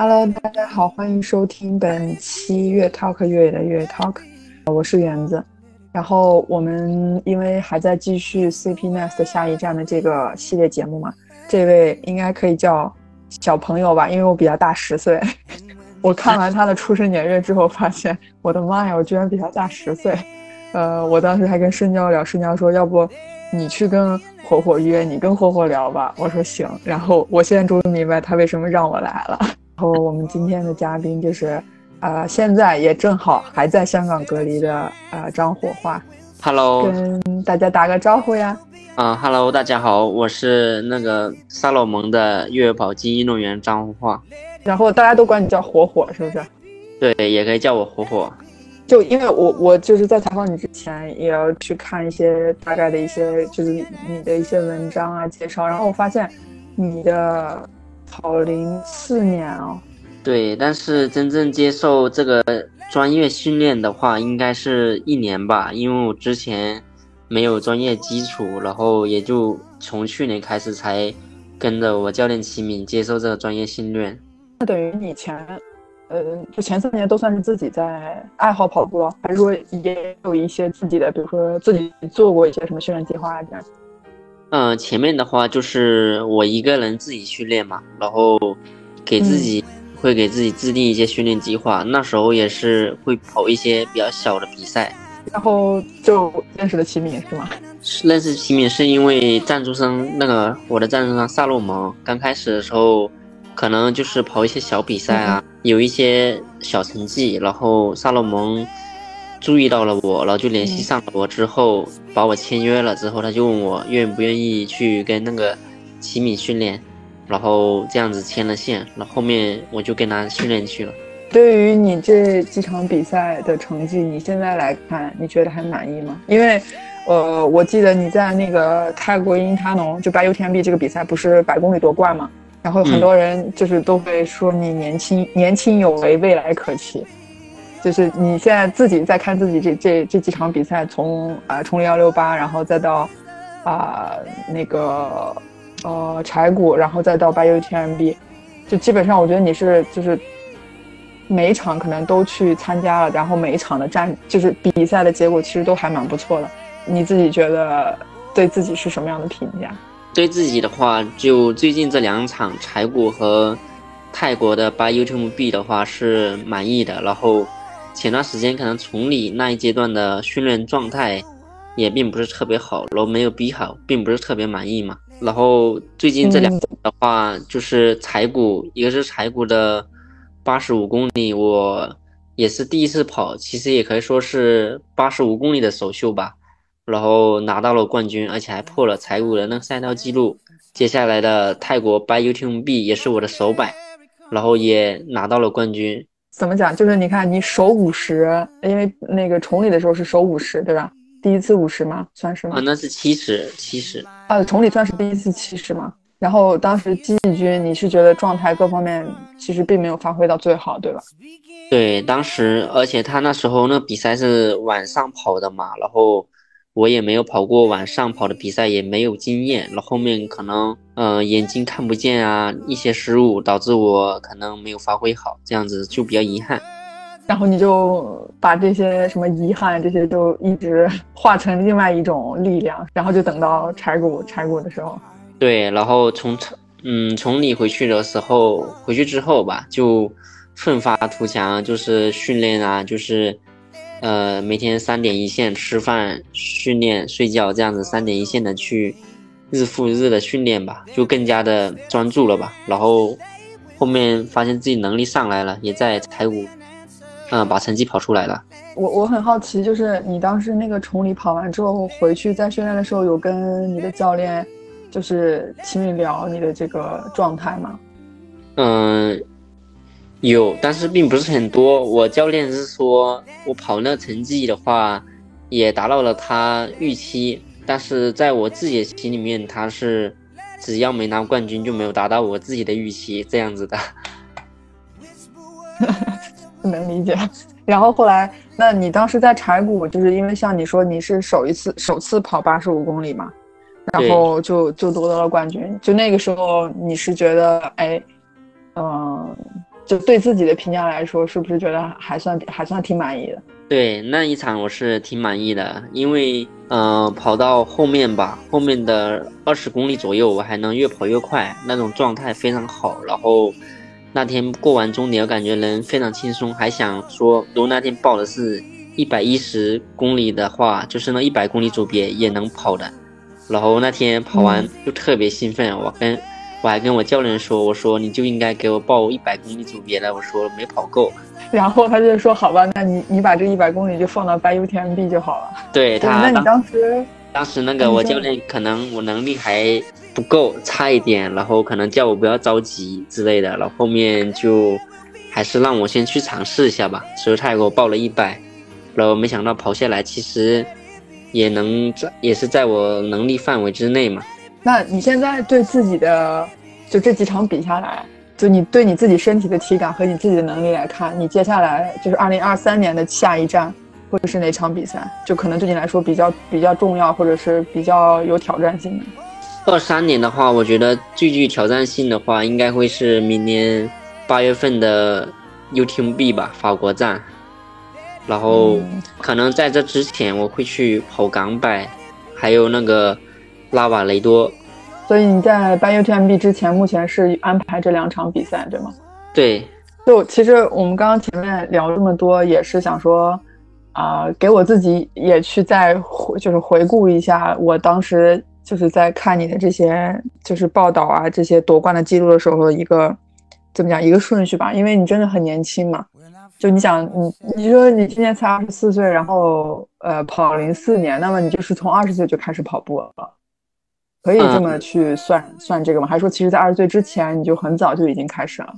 Hello，大家好，欢迎收听本期越 Talk 越野的粤 Talk，我是园子。然后我们因为还在继续 CP Nest 下一站的这个系列节目嘛，这位应该可以叫小朋友吧，因为我比他大十岁。我看完他的出生年月之后，发现我的妈呀，我居然比他大十岁。呃，我当时还跟深交聊，深交说要不你去跟火火约，你跟火火聊吧。我说行。然后我现在终于明白他为什么让我来了。然后我们今天的嘉宾就是，呃，现在也正好还在香港隔离的呃张火化，Hello，跟大家打个招呼呀。啊，Hello，大家好，我是那个萨洛蒙的越野跑精英运动员张火化。然后大家都管你叫火火，是不是？对，也可以叫我火火。就因为我我就是在采访你之前也要去看一些大概的一些就是你的一些文章啊介绍，然后我发现你的。跑零四年哦，对，但是真正接受这个专业训练的话，应该是一年吧，因为我之前没有专业基础，然后也就从去年开始才跟着我教练齐敏接受这个专业训练。那等于你前，呃，就前三年都算是自己在爱好跑步了，还是说也有一些自己的，比如说自己做过一些什么训练计划啊这样？嗯，前面的话就是我一个人自己训练嘛，然后给自己会给自己制定一些训练计划。那时候也是会跑一些比较小的比赛，然后就认识了齐敏是吗？认识齐敏是因为赞助商那个我的赞助商萨洛蒙，刚开始的时候可能就是跑一些小比赛啊，有一些小成绩，然后萨洛蒙。注意到了我，然后就联系上了我，之后把我签约了。之后他就问我愿不愿意去跟那个齐敏训练，然后这样子牵了线。然后后面我就跟他训练去了。对于你这几场比赛的成绩，你现在来看，你觉得还满意吗？因为，呃，我记得你在那个泰国因他农就白 UTMB 这个比赛不是百公里夺冠嘛？然后很多人就是都会说你年轻年轻有为，未来可期。就是你现在自己在看自己这这这几场比赛，从啊冲力幺六八，然后再到啊那个呃柴谷，然后再到八 UTMB，就基本上我觉得你是就是每一场可能都去参加了，然后每一场的战就是比赛的结果其实都还蛮不错的。你自己觉得对自己是什么样的评价？对自己的话，就最近这两场柴谷和泰国的八 UTMB 的话是满意的，然后。前段时间可能崇礼那一阶段的训练状态也并不是特别好，然后没有比好，并不是特别满意嘛。然后最近这两的话，就是柴谷，一个是柴谷的八十五公里，我也是第一次跑，其实也可以说是八十五公里的首秀吧。然后拿到了冠军，而且还破了柴谷的那个赛道记录。接下来的泰国八 UTMB 也是我的首百，然后也拿到了冠军。怎么讲？就是你看，你守五十，因为那个崇礼的时候是守五十，对吧？第一次五十吗？算是吗？啊，那是七十，七十。啊，崇礼算是第一次七十吗？然后当时季军，你是觉得状态各方面其实并没有发挥到最好，对吧？对，当时，而且他那时候那比赛是晚上跑的嘛，然后。我也没有跑过晚上跑的比赛，也没有经验。然后后面可能，呃，眼睛看不见啊，一些失误导致我可能没有发挥好，这样子就比较遗憾。然后你就把这些什么遗憾这些就一直化成另外一种力量，然后就等到柴谷柴谷的时候。对，然后从嗯从你回去的时候回去之后吧，就奋发图强，就是训练啊，就是。呃，每天三点一线，吃饭、训练、睡觉，这样子三点一线的去日复一日的训练吧，就更加的专注了吧。然后后面发现自己能力上来了，也在台谷，嗯，把成绩跑出来了。我我很好奇，就是你当时那个崇礼跑完之后回去在训练的时候，有跟你的教练就是请你聊你的这个状态吗？嗯，有，但是并不是很多。我教练是说我跑那成绩的话，也达到了他预期，但是在我自己的心里面，他是只要没拿冠军就没有达到我自己的预期这样子的。能理解。然后后来，那你当时在柴谷，就是因为像你说你是首一次首次跑八十五公里嘛，然后就就夺得了冠军。就那个时候，你是觉得哎，嗯。就对自己的评价来说，是不是觉得还算还算挺满意的？对那一场我是挺满意的，因为嗯跑到后面吧，后面的二十公里左右，我还能越跑越快，那种状态非常好。然后那天过完终点，我感觉人非常轻松，还想说，如果那天报的是一百一十公里的话，就是那一百公里组别也能跑的。然后那天跑完就特别兴奋，我跟。我还跟我教练说：“我说你就应该给我报一百公里组别的。”我说没跑够，然后他就说：“好吧，那你你把这一百公里就放到白 UTMB 就好了。”对他，那你当时当时那个我教练可能我能力还不够，差一点，然后可能叫我不要着急之类的，然后后面就还是让我先去尝试一下吧，所以他也给我报了一百，然后没想到跑下来其实也能在也是在我能力范围之内嘛。那你现在对自己的，就这几场比下来，就你对你自己身体的体感和你自己的能力来看，你接下来就是二零二三年的下一站，或者是哪场比赛，就可能对你来说比较比较重要，或者是比较有挑战性的。二三年的话，我觉得最具挑战性的话，应该会是明年八月份的 UTMB 吧，法国站。然后可能在这之前，我会去跑港百，还有那个。拉瓦雷多，所以你在办 UTMB 之前，目前是安排这两场比赛，对吗？对，就其实我们刚刚前面聊这么多，也是想说，啊，给我自己也去再回，就是回顾一下我当时就是在看你的这些就是报道啊，这些夺冠的记录的时候，一个怎么讲一个顺序吧，因为你真的很年轻嘛，就你想你你说你今年才二十四岁，然后呃跑零四年，那么你就是从二十岁就开始跑步了。可以这么去算算这个吗？还是说，其实，在二十岁之前，你就很早就已经开始了？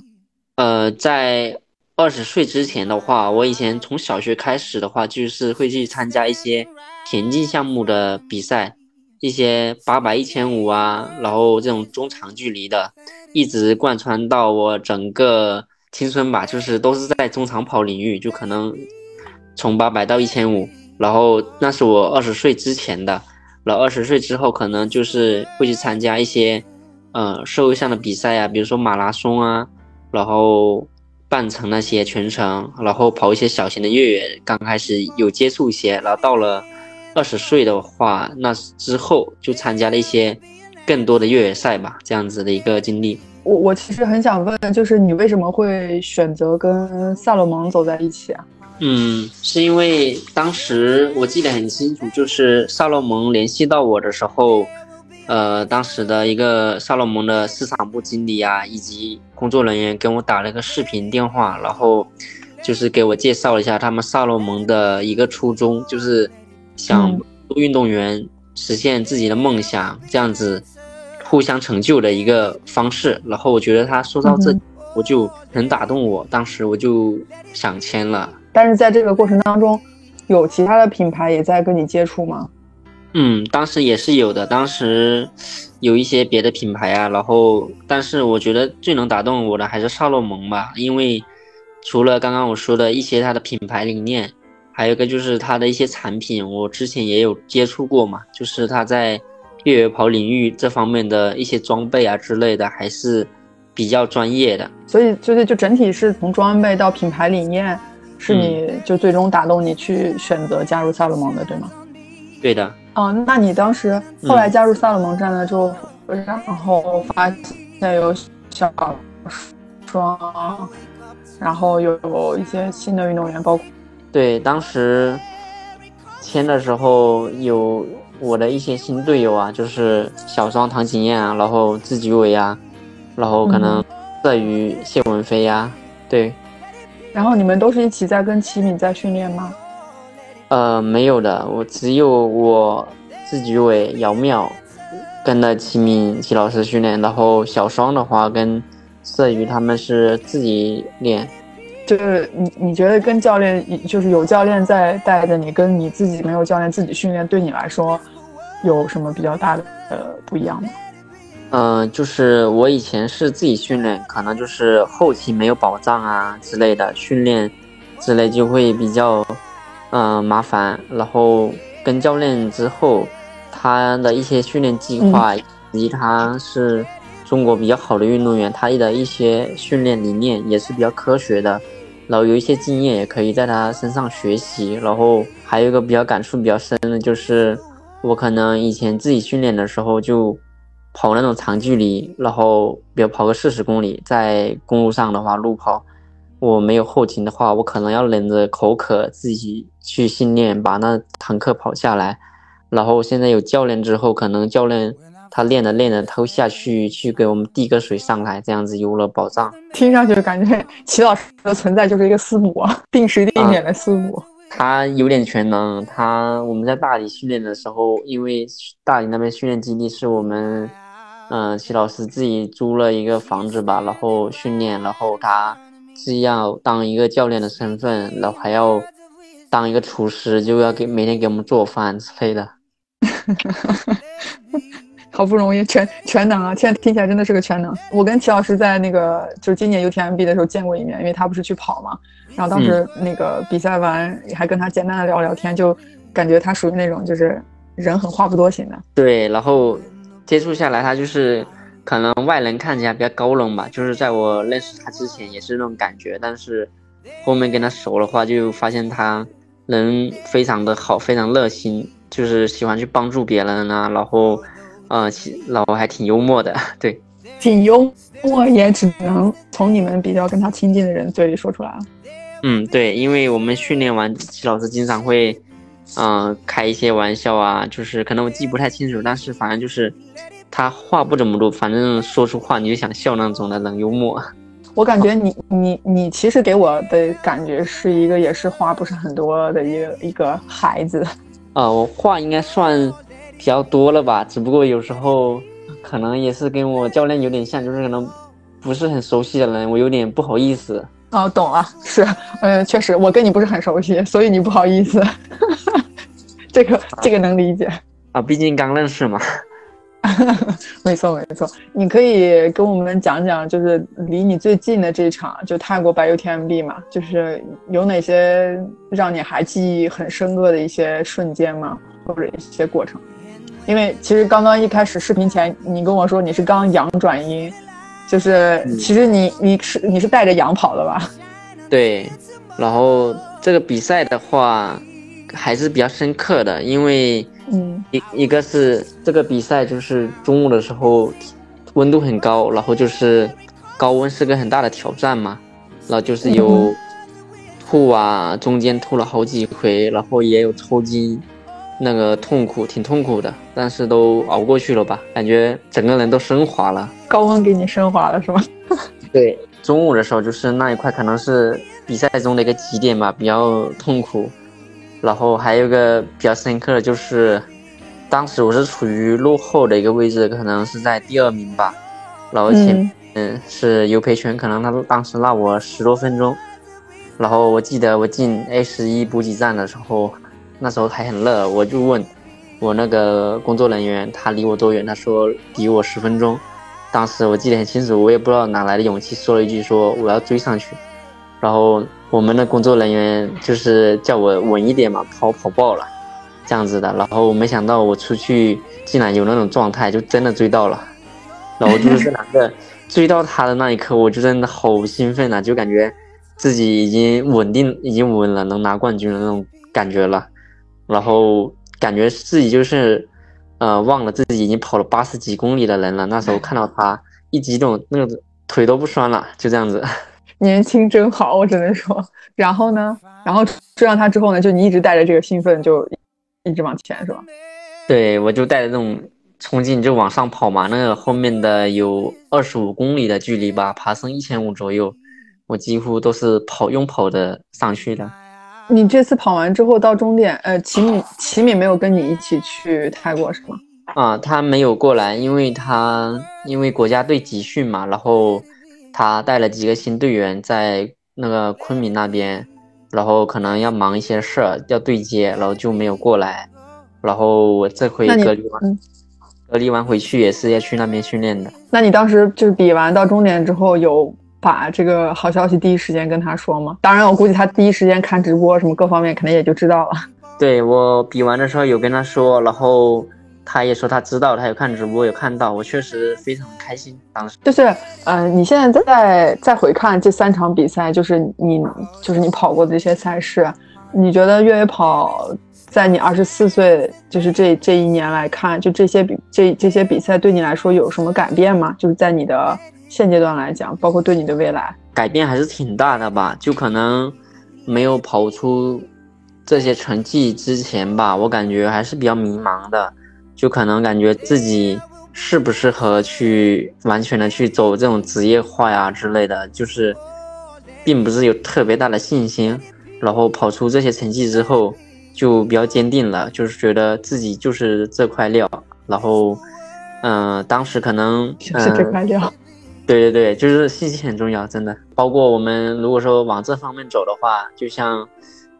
呃，在二十岁之前的话，我以前从小学开始的话，就是会去参加一些田径项目的比赛，一些八百、一千五啊，然后这种中长距离的，一直贯穿到我整个青春吧，就是都是在中长跑领域，就可能从八百到一千五，然后那是我二十岁之前的。然后二十岁之后，可能就是会去参加一些，呃，社会上的比赛啊，比如说马拉松啊，然后半程那些全程，然后跑一些小型的越野。刚开始有接触一些，然后到了二十岁的话，那之后就参加了一些更多的越野赛吧，这样子的一个经历。我我其实很想问，就是你为什么会选择跟萨洛蒙走在一起啊？嗯，是因为当时我记得很清楚，就是萨洛蒙联系到我的时候，呃，当时的一个萨洛蒙的市场部经理啊，以及工作人员跟我打了个视频电话，然后就是给我介绍了一下他们萨洛蒙的一个初衷，就是想运动员实现自己的梦想，这样子互相成就的一个方式。然后我觉得他说到这，我就很打动我，当时我就想签了。但是在这个过程当中，有其他的品牌也在跟你接触吗？嗯，当时也是有的。当时有一些别的品牌啊，然后，但是我觉得最能打动我的还是萨洛蒙吧，因为除了刚刚我说的一些它的品牌理念，还有一个就是它的一些产品，我之前也有接触过嘛，就是它在越野跑领域这方面的一些装备啊之类的，还是比较专业的。所以，就是就整体是从装备到品牌理念。是你就最终打动你去选择加入萨洛蒙的，对吗？对的。哦，那你当时后来加入萨洛蒙站了之后，然后发现有小双，然后有一些新的运动员，包括对，当时签的时候有我的一些新队友啊，就是小双唐景艳啊，然后自己伟啊，然后可能在于谢文飞呀，对。然后你们都是一起在跟齐敏在训练吗？呃，没有的，我只有我自己伟、姚妙跟了齐敏齐老师训练，然后小双的话跟色鱼他们是自己练。就是你你觉得跟教练，就是有教练在带着你，跟你自己没有教练自己训练，对你来说有什么比较大的呃不一样吗？嗯，就是我以前是自己训练，可能就是后期没有保障啊之类的训练之类就会比较嗯麻烦。然后跟教练之后，他的一些训练计划以及他是中国比较好的运动员，他的一些训练理念也是比较科学的。然后有一些经验也可以在他身上学习。然后还有一个比较感触比较深的就是，我可能以前自己训练的时候就。跑那种长距离，然后比如跑个四十公里，在公路上的话，路跑，我没有后勤的话，我可能要忍着口渴自己去训练，把那坦克跑下来。然后现在有教练之后，可能教练他练着练着，他会下去去给我们递个水上来，这样子有了保障。听上去感觉齐老师的存在就是一个师母，定时定点的师母。他有点全能。他我们在大理训练的时候，因为大理那边训练基地是我们。嗯，齐老师自己租了一个房子吧，然后训练，然后他既要当一个教练的身份，然后还要当一个厨师，就要给每天给我们做饭之类的。好不容易全全能啊！现在听起来真的是个全能。我跟齐老师在那个就是今年 UTMB 的时候见过一面，因为他不是去跑嘛，然后当时那个比赛完还跟他简单的聊聊天，就感觉他属于那种就是人很话不多型的。对，然后。接触下来，他就是可能外人看起来比较高冷吧，就是在我认识他之前也是那种感觉，但是后面跟他熟的话，就发现他人非常的好，非常热心，就是喜欢去帮助别人啊，然后，呃，然后还挺幽默的，对，挺幽默也只能从你们比较跟他亲近的人嘴里说出来了。嗯，对，因为我们训练完，齐老师经常会。嗯，开一些玩笑啊，就是可能我记不太清楚，但是反正就是他话不怎么多，反正说出话你就想笑那种的冷幽默。我感觉你你你其实给我的感觉是一个也是话不是很多的一个一个孩子。啊，我话应该算比较多了吧，只不过有时候可能也是跟我教练有点像，就是可能不是很熟悉的人，我有点不好意思。哦，懂了，是，嗯，确实我跟你不是很熟悉，所以你不好意思。这个这个能理解啊，毕竟刚认识嘛。没错没错，你可以跟我们讲讲，就是离你最近的这场，就泰国白 UTMB 嘛，就是有哪些让你还记忆很深刻的一些瞬间吗？或者一些过程？因为其实刚刚一开始视频前，你跟我说你是刚阳转阴，就是其实你你是你是带着阳跑的吧？对，然后这个比赛的话。还是比较深刻的，因为，嗯，一一个是这个比赛就是中午的时候，温度很高，然后就是高温是个很大的挑战嘛，然后就是有吐啊，中间吐了好几回，然后也有抽筋，那个痛苦挺痛苦的，但是都熬过去了吧，感觉整个人都升华了。高温给你升华了是吗？对，中午的时候就是那一块可能是比赛中的一个极点吧，比较痛苦。然后还有个比较深刻的就是，当时我是处于落后的一个位置，可能是在第二名吧。然后前嗯是尤培全，可能他当时落我十多分钟。然后我记得我进 A 十一补给站的时候，那时候还很热，我就问我那个工作人员他离我多远，他说离我十分钟。当时我记得很清楚，我也不知道哪来的勇气，说了一句说我要追上去。然后。我们的工作人员就是叫我稳一点嘛，跑跑爆了，这样子的。然后我没想到我出去竟然有那种状态，就真的追到了。然后就是这两个追到他的那一刻，我就真的好兴奋啊，就感觉自己已经稳定，已经稳了，能拿冠军的那种感觉了。然后感觉自己就是，呃，忘了自己已经跑了八十几公里的人了。那时候看到他一激动，那个腿都不酸了，就这样子。年轻真好，我只能说。然后呢？然后追上他之后呢？就你一直带着这个兴奋，就一直往前，是吧？对，我就带着这种冲劲就往上跑嘛。那个后面的有二十五公里的距离吧，爬升一千五左右，我几乎都是跑用跑的上去的。你这次跑完之后到终点，呃，齐敏齐敏没有跟你一起去泰国是吗？啊，他没有过来，因为他因为国家队集训嘛，然后。他带了几个新队员在那个昆明那边，然后可能要忙一些事儿，要对接，然后就没有过来。然后我这回隔离完，隔离完回去也是要去那边训练的。那你当时就是比完到终点之后，有把这个好消息第一时间跟他说吗？当然，我估计他第一时间看直播什么各方面，肯定也就知道了。对我比完的时候有跟他说，然后。他也说他知道，他有看直播，有看到，我确实非常开心。当时就是，呃，你现在再再回看这三场比赛，就是你就是你跑过的这些赛事，你觉得越野跑在你二十四岁，就是这这一年来看，就这些比这这些比赛对你来说有什么改变吗？就是在你的现阶段来讲，包括对你的未来，改变还是挺大的吧？就可能没有跑出这些成绩之前吧，我感觉还是比较迷茫的。就可能感觉自己适不适合去完全的去走这种职业化呀之类的，就是并不是有特别大的信心。然后跑出这些成绩之后，就比较坚定了，就是觉得自己就是这块料。然后，嗯，当时可能是这块料。对对对，就是信心很重要，真的。包括我们如果说往这方面走的话，就像，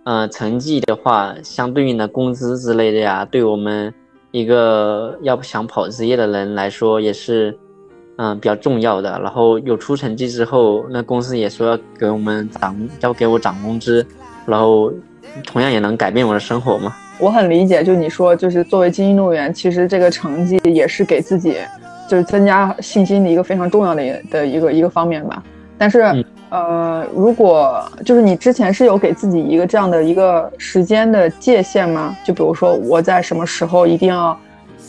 嗯，成绩的话，相对应的工资之类的呀，对我们。一个要不想跑职业的人来说，也是，嗯，比较重要的。然后有出成绩之后，那公司也说要给我们涨，要给我涨工资，然后同样也能改变我的生活嘛。我很理解，就你说，就是作为精英运动员，其实这个成绩也是给自己，就是增加信心的一个非常重要的的一个一个方面吧。但是，呃，如果就是你之前是有给自己一个这样的一个时间的界限吗？就比如说我在什么时候一定要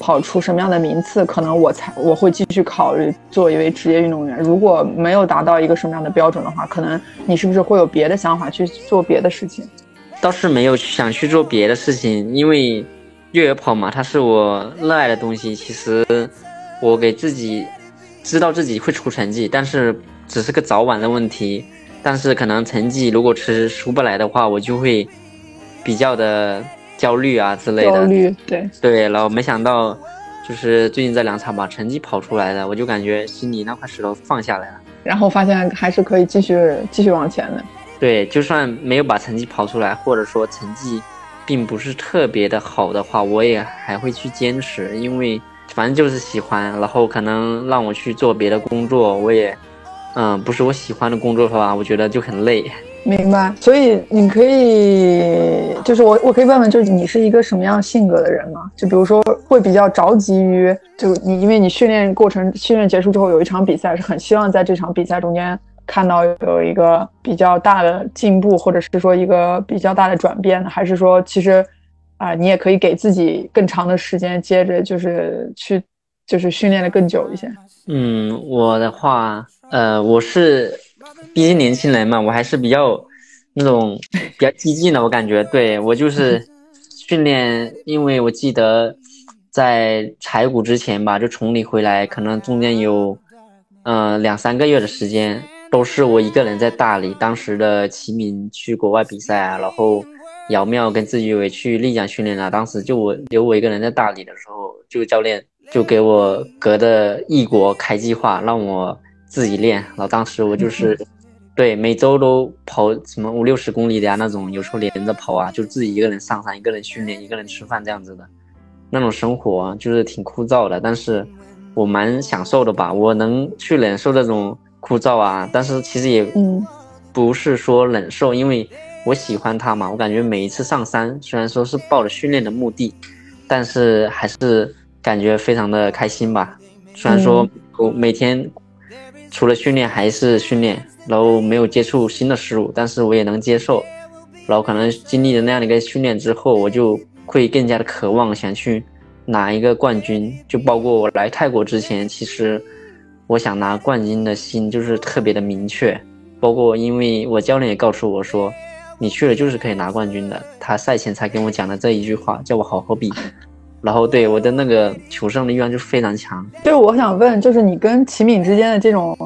跑出什么样的名次，可能我才我会继续考虑做一位职业运动员。如果没有达到一个什么样的标准的话，可能你是不是会有别的想法去做别的事情？倒是没有想去做别的事情，因为越野跑嘛，它是我热爱的东西。其实我给自己知道自己会出成绩，但是。只是个早晚的问题，但是可能成绩如果是出不来的话，我就会比较的焦虑啊之类的。焦虑，对对。然后没想到，就是最近这两场把成绩跑出来了，我就感觉心里那块石头放下来了。然后发现还是可以继续继续往前的。对，就算没有把成绩跑出来，或者说成绩并不是特别的好的话，我也还会去坚持，因为反正就是喜欢。然后可能让我去做别的工作，我也。嗯，不是我喜欢的工作的话，我觉得就很累。明白，所以你可以，就是我，我可以问问，就是你是一个什么样性格的人吗？就比如说，会比较着急于，就你，因为你训练过程，训练结束之后有一场比赛，是很希望在这场比赛中间看到有一个比较大的进步，或者是说一个比较大的转变，还是说其实啊，你也可以给自己更长的时间，接着就是去，就是训练的更久一些。嗯，我的话。呃，我是毕竟年轻人嘛，我还是比较那种 比较激进的。我感觉，对我就是训练，因为我记得在柴谷之前吧，就崇礼回来，可能中间有嗯两三个月的时间，都是我一个人在大理。当时的齐敏去国外比赛啊，然后姚妙跟自己伟去丽江训练啊，当时就我留我一个人在大理的时候，就教练就给我隔的异国开计划，让我。自己练，然后当时我就是，对每周都跑什么五六十公里的呀那种，有时候连着跑啊，就自己一个人上山，一个人训练，一个人吃饭这样子的，那种生活就是挺枯燥的，但是我蛮享受的吧，我能去忍受这种枯燥啊，但是其实也，不是说忍受，因为我喜欢它嘛，我感觉每一次上山，虽然说是抱着训练的目的，但是还是感觉非常的开心吧，虽然说我每天。除了训练还是训练，然后没有接触新的事物，但是我也能接受。然后可能经历了那样的一个训练之后，我就会更加的渴望想去拿一个冠军。就包括我来泰国之前，其实我想拿冠军的心就是特别的明确。包括因为我教练也告诉我说，你去了就是可以拿冠军的。他赛前才跟我讲的这一句话，叫我好好比。然后对我的那个求胜的欲望就非常强。就是我想问，就是你跟齐敏之间的这种，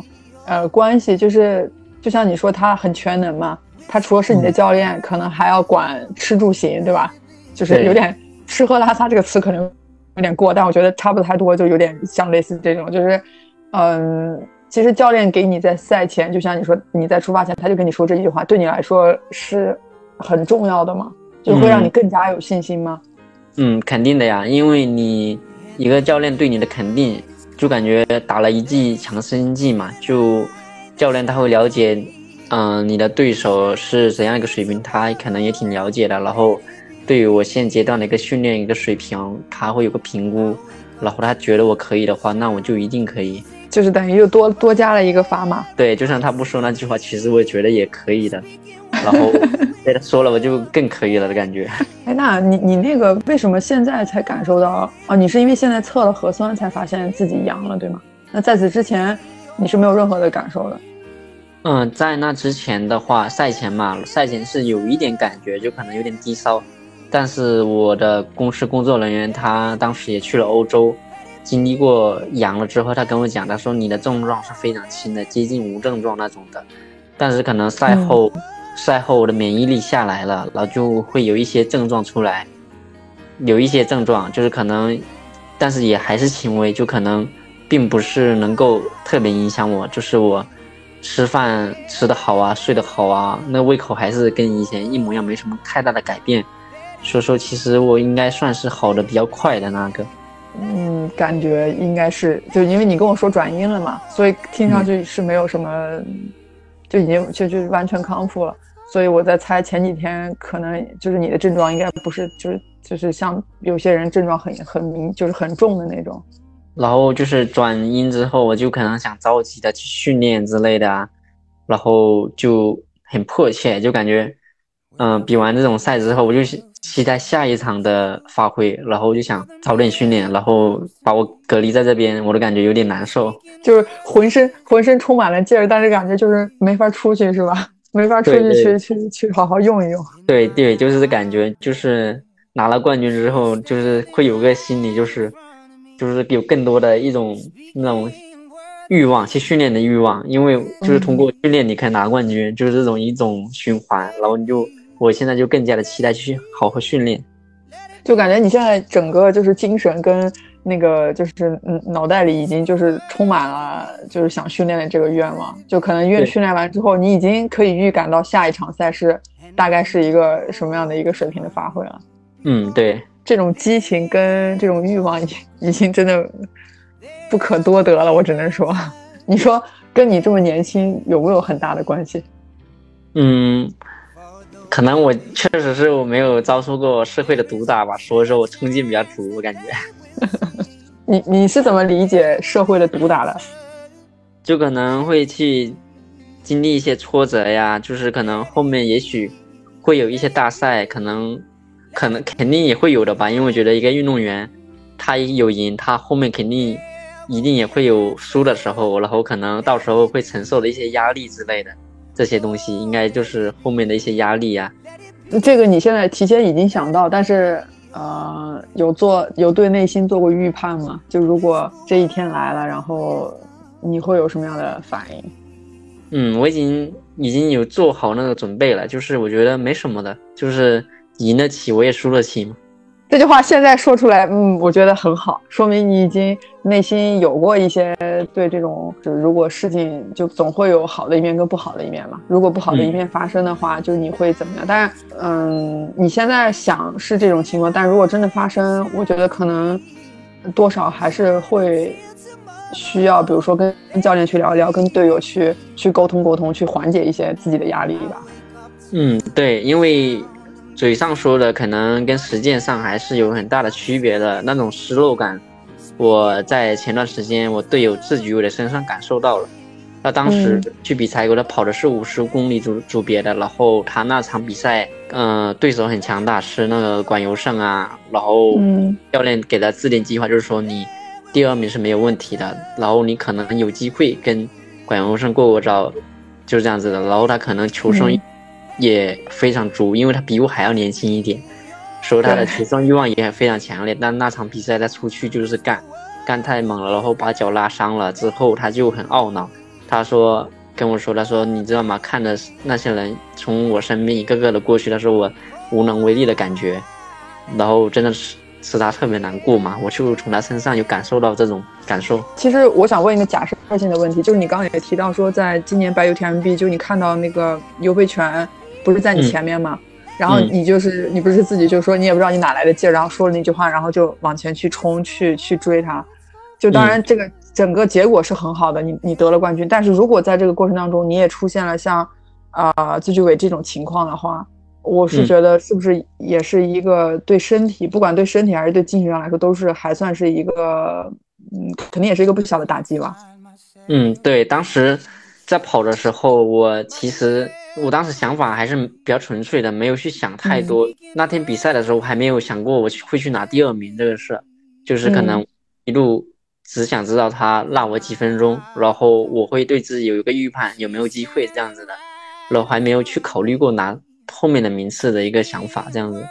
呃，关系，就是就像你说他很全能嘛，他除了是你的教练，可能还要管吃住行，对吧？就是有点吃喝拉撒这个词可能有点过，但我觉得差不太多，就有点像类似这种，就是，嗯，其实教练给你在赛前，就像你说你在出发前他就跟你说这句话，对你来说是很重要的吗？就会让你更加有信心吗？嗯，肯定的呀，因为你一个教练对你的肯定，就感觉打了一剂强心剂嘛。就教练他会了解，嗯，你的对手是怎样一个水平，他可能也挺了解的。然后对于我现阶段的一个训练一个水平，他会有个评估。然后他觉得我可以的话，那我就一定可以。就是等于又多多加了一个砝码。对，就算他不说那句话，其实我觉得也可以的。然后被他说了，我就更可以了的感觉。哎，那你你那个为什么现在才感受到啊？你是因为现在测了核酸才发现自己阳了，对吗？那在此之前你是没有任何的感受的。嗯，在那之前的话，赛前嘛，赛前是有一点感觉，就可能有点低烧。但是我的公司工作人员他当时也去了欧洲，经历过阳了之后，他跟我讲，他说你的症状是非常轻的，接近无症状那种的。但是可能赛后。赛后我的免疫力下来了，然后就会有一些症状出来，有一些症状就是可能，但是也还是轻微，就可能并不是能够特别影响我，就是我吃饭吃得好啊，睡得好啊，那胃口还是跟以前一模一样，没什么太大的改变。所以说，其实我应该算是好的比较快的那个。嗯，感觉应该是，就因为你跟我说转阴了嘛，所以听上去是没有什么，就已经就就完全康复了。所以我在猜，前几天可能就是你的症状应该不是，就是就是像有些人症状很很明，就是很重的那种。然后就是转阴之后，我就可能想着急的去训练之类的啊，然后就很迫切，就感觉，嗯，比完这种赛之后，我就期待下一场的发挥，然后就想早点训练，然后把我隔离在这边，我都感觉有点难受，就是浑身浑身充满了劲儿，但是感觉就是没法出去，是吧？没法出去去去去好好用一用。对对，就是这感觉，就是拿了冠军之后，就是会有个心理，就是就是有更多的一种那种欲望去训练的欲望，因为就是通过训练你可以拿冠军，就是这种一种循环。然后你就我现在就更加的期待去好好训练，就感觉你现在整个就是精神跟。那个就是嗯，脑袋里已经就是充满了，就是想训练的这个愿望。就可能越训练完之后，你已经可以预感到下一场赛事大概是一个什么样的一个水平的发挥了。嗯，对，这种激情跟这种欲望已已经真的不可多得了。我只能说，你说跟你这么年轻有没有很大的关系？嗯，可能我确实是我没有遭受过社会的毒打吧，所以说我冲劲比较足，我感觉。你你是怎么理解社会的毒打的？就可能会去经历一些挫折呀，就是可能后面也许会有一些大赛，可能可能肯定也会有的吧。因为我觉得一个运动员，他有赢，他后面肯定一定也会有输的时候，然后可能到时候会承受的一些压力之类的，这些东西应该就是后面的一些压力呀。这个你现在提前已经想到，但是。呃，有做有对内心做过预判吗？就如果这一天来了，然后你会有什么样的反应？嗯，我已经已经有做好那个准备了，就是我觉得没什么的，就是赢得起我也输得起嘛。这句话现在说出来，嗯，我觉得很好，说明你已经内心有过一些对这种，就如果事情就总会有好的一面跟不好的一面嘛。如果不好的一面发生的话，就你会怎么样？但是，嗯，你现在想是这种情况，但如果真的发生，我觉得可能多少还是会需要，比如说跟教练去聊一聊，跟队友去去沟通沟通，去缓解一些自己的压力吧。嗯，对，因为。嘴上说的可能跟实践上还是有很大的区别的那种失落感，我在前段时间我队友自己我的身上感受到了。他当时去比赛，过，他跑的是五十公里组组别的，然后他那场比赛，嗯，对手很强大，是那个管尤胜啊，然后教练给他制定计划，就是说你第二名是没有问题的，然后你可能有机会跟管尤胜过过招，就是这样子的，然后他可能求胜。也非常足，因为他比我还要年轻一点，所以他的求胜欲望也非常强烈。但那场比赛他出去就是干，干太猛了，然后把脚拉伤了之后，他就很懊恼。他说跟我说，他说你知道吗？看着那些人从我身边一个个的过去，他说我无能为力的感觉。然后真的是使他特别难过嘛，我就从他身上有感受到这种感受。其实我想问一个假设性的问题，就是你刚刚也提到说，在今年白 UTMB，就你看到那个尤培权不是在你前面吗？然后你就是你不是自己就说你也不知道你哪来的劲儿，然后说了那句话，然后就往前去冲去去追他。就当然这个整个结果是很好的，你你得了冠军。但是如果在这个过程当中你也出现了像啊自居伟这种情况的话，我是觉得是不是也是一个对身体，不管对身体还是对精神上来说，都是还算是一个嗯，肯定也是一个不小的打击吧。嗯，对，当时在跑的时候，我其实。我当时想法还是比较纯粹的，没有去想太多。那天比赛的时候，我还没有想过我会去拿第二名这个事，就是可能一路只想知道他落我几分钟，然后我会对自己有一个预判，有没有机会这样子的，然后还没有去考虑过拿后面的名次的一个想法这样子。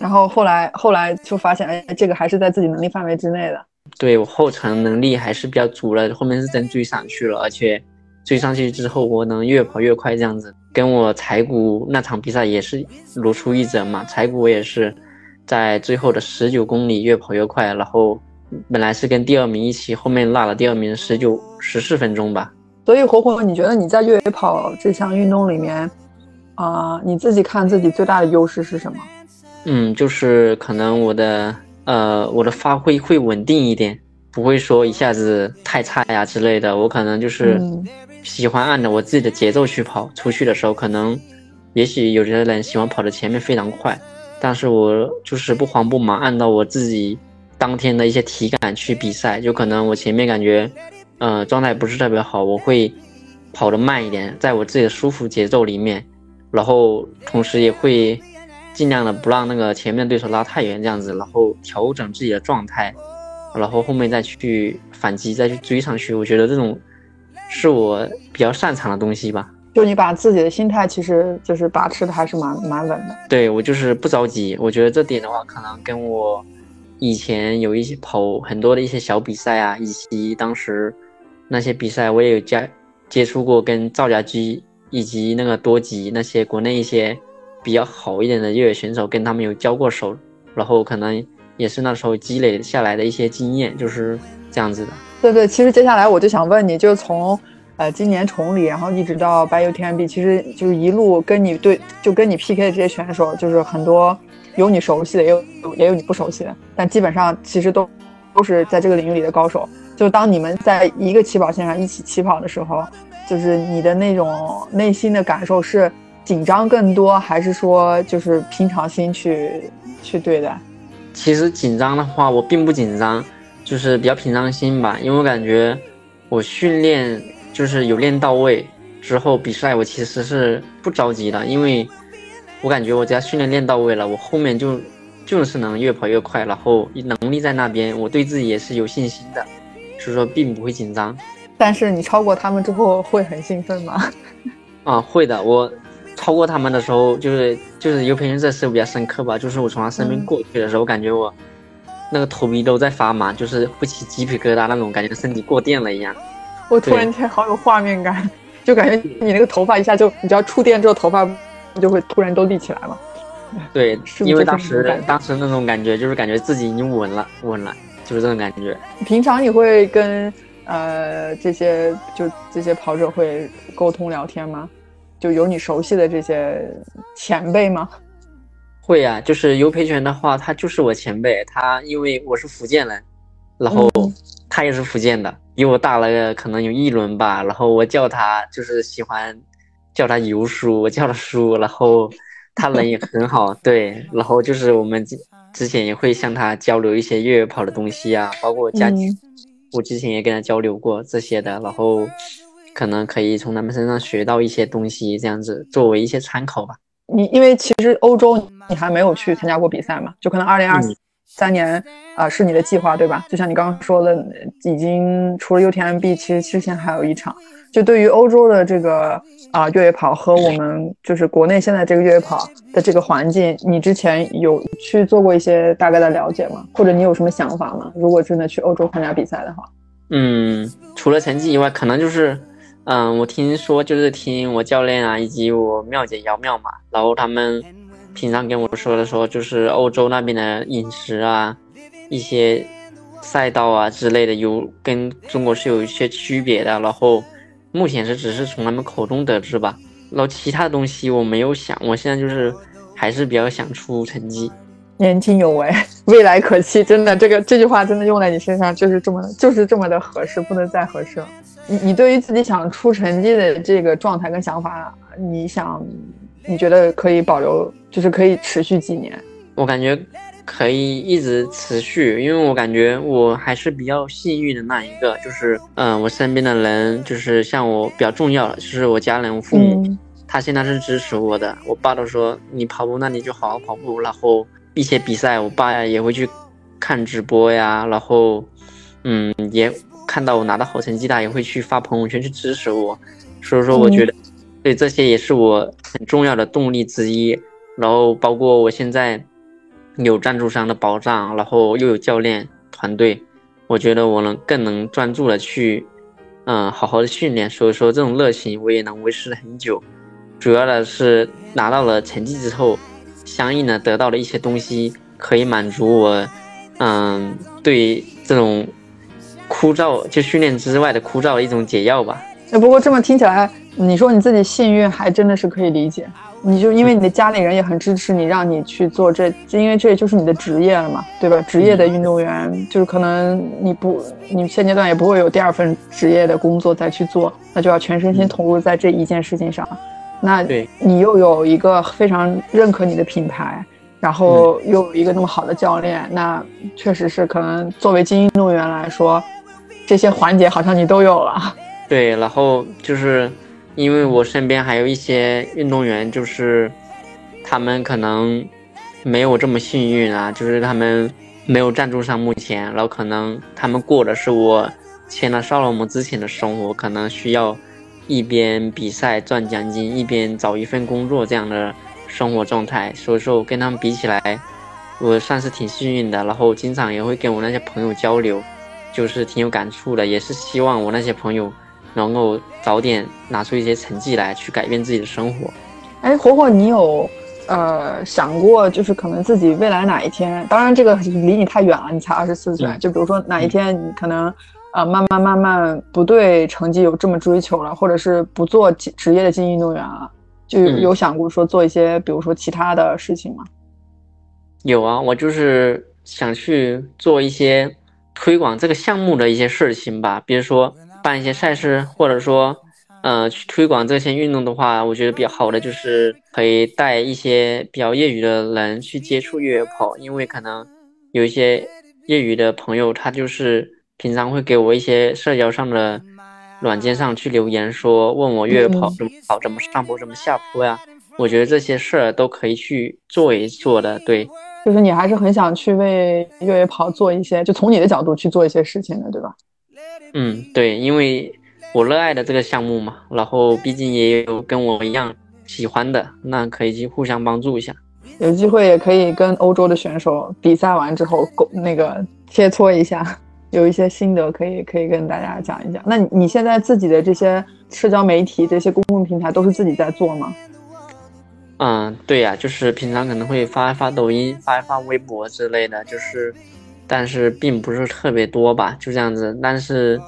然后后来后来就发现，哎，这个还是在自己能力范围之内的。对我后程能力还是比较足了，后面是真追上去了，而且。追上去之后，我能越跑越快，这样子跟我柴谷那场比赛也是如出一辙嘛。柴谷我也是在最后的十九公里越跑越快，然后本来是跟第二名一起，后面落了第二名十九十四分钟吧。所以火火，你觉得你在越野跑这项运动里面啊，你自己看自己最大的优势是什么？嗯，就是可能我的呃我的发挥会稳定一点，不会说一下子太差呀之类的。我可能就是。喜欢按着我自己的节奏去跑，出去的时候可能，也许有些人喜欢跑的前面非常快，但是我就是不慌不忙，按照我自己当天的一些体感去比赛。就可能我前面感觉，呃，状态不是特别好，我会跑得慢一点，在我自己的舒服节奏里面，然后同时也会尽量的不让那个前面对手拉太远，这样子，然后调整自己的状态，然后后面再去反击，再去追上去。我觉得这种。是我比较擅长的东西吧，就你把自己的心态，其实就是把持的还是蛮蛮稳的。对我就是不着急，我觉得这点的话，可能跟我以前有一些跑很多的一些小比赛啊，以及当时那些比赛，我也有接接触过，跟赵家驹以及那个多吉那些国内一些比较好一点的越野选手，跟他们有交过手，然后可能也是那时候积累下来的一些经验，就是这样子的。对对，其实接下来我就想问你，就从，呃，今年崇礼，然后一直到白 UTMB，其实就是一路跟你对，就跟你 PK 的这些选手，就是很多有你熟悉的，也有也有你不熟悉的，但基本上其实都都是在这个领域里的高手。就当你们在一个起跑线上一起起跑的时候，就是你的那种内心的感受是紧张更多，还是说就是平常心去去对待？其实紧张的话，我并不紧张。就是比较平常心吧，因为我感觉我训练就是有练到位之后比赛，我其实是不着急的，因为我感觉我只要训练练到位了，我后面就就是能越跑越快，然后能力在那边，我对自己也是有信心的，所以说并不会紧张。但是你超过他们之后会很兴奋吗？啊，会的。我超过他们的时候，就是就是尤培训这次比较深刻吧，就是我从他身边过去的时候，我感觉我。那个头皮都在发麻，就是会起鸡皮疙瘩那种感觉，身体过电了一样。我突然间好有画面感，就感觉你那个头发一下就，你只要触电之后，头发就会突然都立起来了。对，因为当时当时那种感觉，就是感觉自己已经稳了，稳了，就是这种感觉。平常你会跟呃这些就这些跑者会沟通聊天吗？就有你熟悉的这些前辈吗？会啊，就是尤培全的话，他就是我前辈。他因为我是福建人，然后他也是福建的，比我大了可能有一轮吧。然后我叫他就是喜欢叫他尤叔，我叫他叔。然后他人也很好，对。然后就是我们之前也会向他交流一些越野跑的东西啊，包括我之前也跟他交流过这些的。然后可能可以从他们身上学到一些东西，这样子作为一些参考吧。你因为其实欧洲你还没有去参加过比赛嘛，就可能二零二三年啊是你的计划对吧？就像你刚刚说的，已经除了 UTMB，其实之前还有一场。就对于欧洲的这个啊越野跑和我们就是国内现在这个越野跑的这个环境，你之前有去做过一些大概的了解吗？或者你有什么想法吗？如果真的去欧洲参加比赛的话，嗯，除了成绩以外，可能就是。嗯，我听说就是听我教练啊，以及我妙姐姚妙嘛，然后他们平常跟我说的说，就是欧洲那边的饮食啊，一些赛道啊之类的，有跟中国是有一些区别的。然后目前是只是从他们口中得知吧。然后其他的东西我没有想，我现在就是还是比较想出成绩。年轻有为，未来可期，真的，这个这句话真的用在你身上就是这么就是这么的合适，不能再合适了。你你对于自己想出成绩的这个状态跟想法，你想你觉得可以保留，就是可以持续几年？我感觉可以一直持续，因为我感觉我还是比较幸运的那一个，就是嗯，我身边的人就是像我比较重要的，就是我家人、我父母，他现在是支持我的。我爸都说你跑步，那你就好好跑步，然后。一些比赛，我爸呀也会去看直播呀，然后，嗯，也看到我拿到好成绩，他也会去发朋友圈去支持我。所以说，我觉得，对这些也是我很重要的动力之一。然后，包括我现在有赞助商的保障，然后又有教练团队，我觉得我能更能专注的去，嗯，好好的训练。所以说，这种热情我也能维持很久。主要的是拿到了成绩之后。相应的得到了一些东西，可以满足我，嗯，对这种枯燥就训练之外的枯燥的一种解药吧。哎，不过这么听起来，你说你自己幸运，还真的是可以理解。你就因为你的家里人也很支持你，让你去做这，因为这也就是你的职业了嘛，对吧？职业的运动员，就是可能你不，你现阶段也不会有第二份职业的工作再去做，那就要全身心投入在这一件事情上。那你又有一个非常认可你的品牌，然后又有一个那么好的教练，那确实是可能作为精英运动员来说，这些环节好像你都有了。对，然后就是因为我身边还有一些运动员，就是他们可能没有这么幸运啊，就是他们没有赞助商目前，然后可能他们过的是我签了少罗姆之前的生活，可能需要。一边比赛赚奖金，一边找一份工作，这样的生活状态，所以说我跟他们比起来，我算是挺幸运的。然后经常也会跟我那些朋友交流，就是挺有感触的，也是希望我那些朋友能够早点拿出一些成绩来，去改变自己的生活。哎，火火，你有呃想过，就是可能自己未来哪一天，当然这个离你太远了，你才二十四岁，就比如说哪一天你可能。呃，慢慢慢慢不对成绩有这么追求了，或者是不做职业的精英运动员了，就有想过说做一些，比如说其他的事情吗？有啊，我就是想去做一些推广这个项目的一些事情吧，比如说办一些赛事，或者说，呃，去推广这些运动的话，我觉得比较好的就是可以带一些比较业余的人去接触越野跑，因为可能有一些业余的朋友他就是。平常会给我一些社交上的软件上去留言，说问我越野跑怎么跑，怎么上坡，怎么下坡呀？我觉得这些事儿都可以去做一做的。对，就是你还是很想去为越野跑做一些，就从你的角度去做一些事情的，对吧？嗯，对，因为我热爱的这个项目嘛，然后毕竟也有跟我一样喜欢的，那可以去互相帮助一下。有机会也可以跟欧洲的选手比赛完之后，那个切磋一下。有一些心得可以可以跟大家讲一讲。那你现在自己的这些社交媒体、这些公共平台都是自己在做吗？嗯，对呀，就是平常可能会发一发抖音、发一发微博之类的，就是，但是并不是特别多吧，就这样子。但是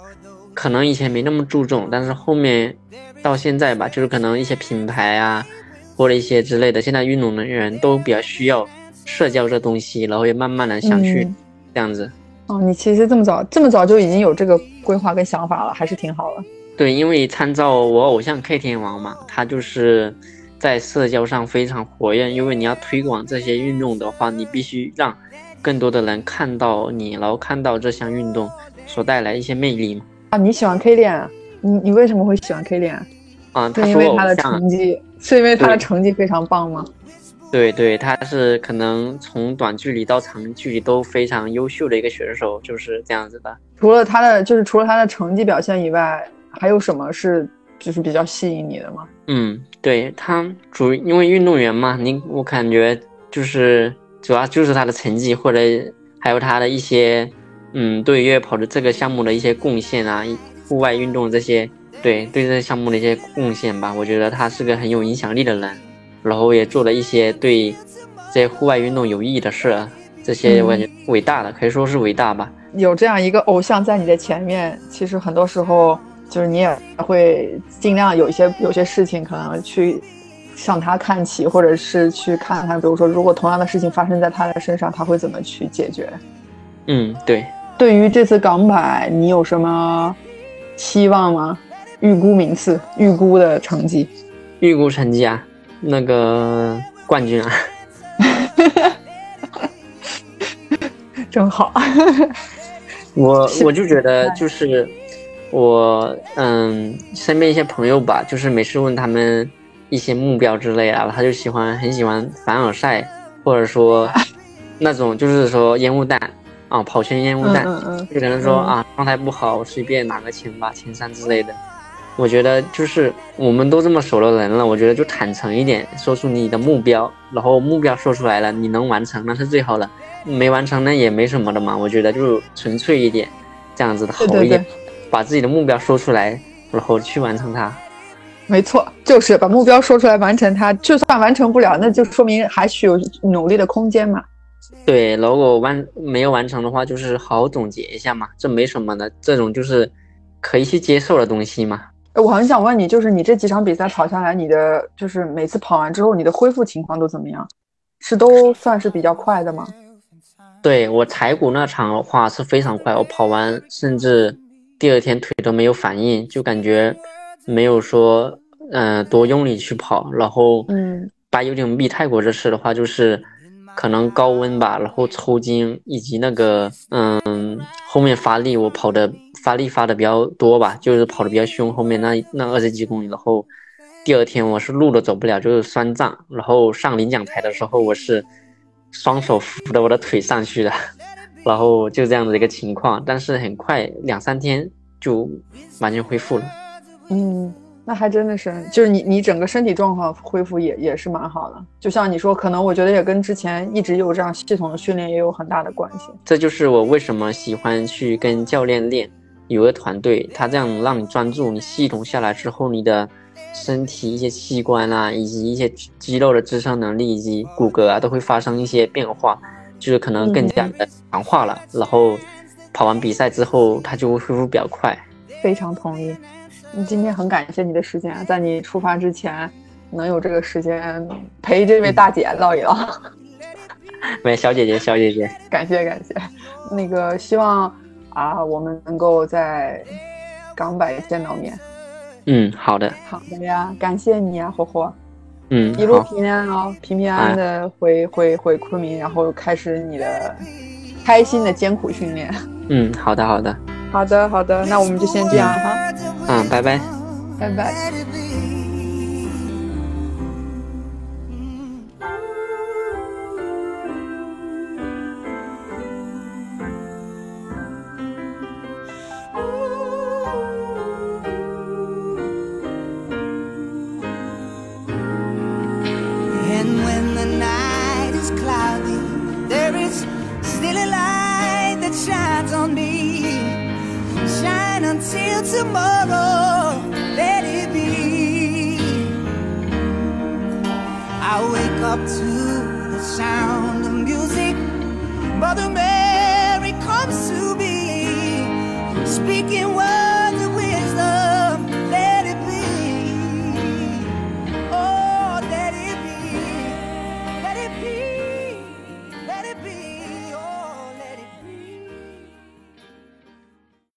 可能以前没那么注重，但是后面到现在吧，就是可能一些品牌啊，或者一些之类的，现在运动员都比较需要社交这东西，然后也慢慢的想去这样子。哦，你其实这么早这么早就已经有这个规划跟想法了，还是挺好的。对，因为参照我偶像 K 天王嘛，他就是在社交上非常活跃。因为你要推广这些运动的话，你必须让更多的人看到你，然后看到这项运动所带来一些魅力嘛。啊，你喜欢 K 链？你你为什么会喜欢 K 链？啊，是因为他的成绩，是因为他的成绩非常棒吗？对对，他是可能从短距离到长距离都非常优秀的一个选手，就是这样子的。除了他的，就是除了他的成绩表现以外，还有什么是就是比较吸引你的吗？嗯，对他主因为运动员嘛，你我感觉就是主要就是他的成绩，或者还有他的一些嗯对越野跑的这个项目的一些贡献啊，户外运动这些对对这个项目的一些贡献吧。我觉得他是个很有影响力的人。然后也做了一些对这些户外运动有意义的事，这些我感觉伟大的，可以说是伟大吧。有这样一个偶像在你的前面，其实很多时候就是你也会尽量有一些有些事情可能去向他看齐，或者是去看看，比如说如果同样的事情发生在他的身上，他会怎么去解决。嗯，对。对于这次港百，你有什么期望吗？预估名次，预估的成绩，预估成绩啊，那个冠军啊，真好。我我就觉得就是我嗯，身边一些朋友吧，就是每次问他们一些目标之类啊，他就喜欢很喜欢凡尔赛，或者说 那种就是说烟雾弹啊，跑圈烟雾弹，就可能说啊状态不好，随便拿个前八、前三之类的。我觉得就是我们都这么熟的人了，我觉得就坦诚一点，说出你的目标，然后目标说出来了，你能完成那是最好的，没完成那也没什么的嘛。我觉得就纯粹一点，这样子的好一点，把自己的目标说出来，然后去完成它。没错，就是把目标说出来，完成它。就算完成不了，那就说明还是有努力的空间嘛。对，如果完没有完成的话，就是好好总结一下嘛，这没什么的，这种就是可以去接受的东西嘛。我很想问你，就是你这几场比赛跑下来，你的就是每次跑完之后，你的恢复情况都怎么样？是都算是比较快的吗？对我踩谷那场的话是非常快，我跑完甚至第二天腿都没有反应，就感觉没有说嗯多用力去跑。然后嗯，八 U 九 B 泰国这事的话就是。可能高温吧，然后抽筋，以及那个，嗯，后面发力，我跑的发力发的比较多吧，就是跑的比较凶。后面那那二十几公里，然后第二天我是路都走不了，就是酸胀。然后上领奖台的时候，我是双手扶着我的腿上去的，然后就这样的一个情况。但是很快两三天就完全恢复了。嗯。那还真的是，就是你你整个身体状况恢复也也是蛮好的。就像你说，可能我觉得也跟之前一直有这样系统的训练也有很大的关系。这就是我为什么喜欢去跟教练练，有个团队，他这样让你专注，你系统下来之后，你的身体一些器官啊，以及一些肌肉的支撑能力以及骨骼啊，都会发生一些变化，就是可能更加的强化了。然后跑完比赛之后，他就会恢复比较快。非常同意。今天很感谢你的时间，在你出发之前能有这个时间陪这位大姐唠一唠。喂，小姐姐，小姐姐，感谢感谢。那个希望啊，我们能够在港百见到面。嗯，好的，好的呀，感谢你啊，火火。嗯，一路平安哦，平平安安的回回回昆明，然后开始你的开心的艰苦训练。嗯，好的好的。好的，好的，那我们就先这样哈。嗯，拜拜，拜拜。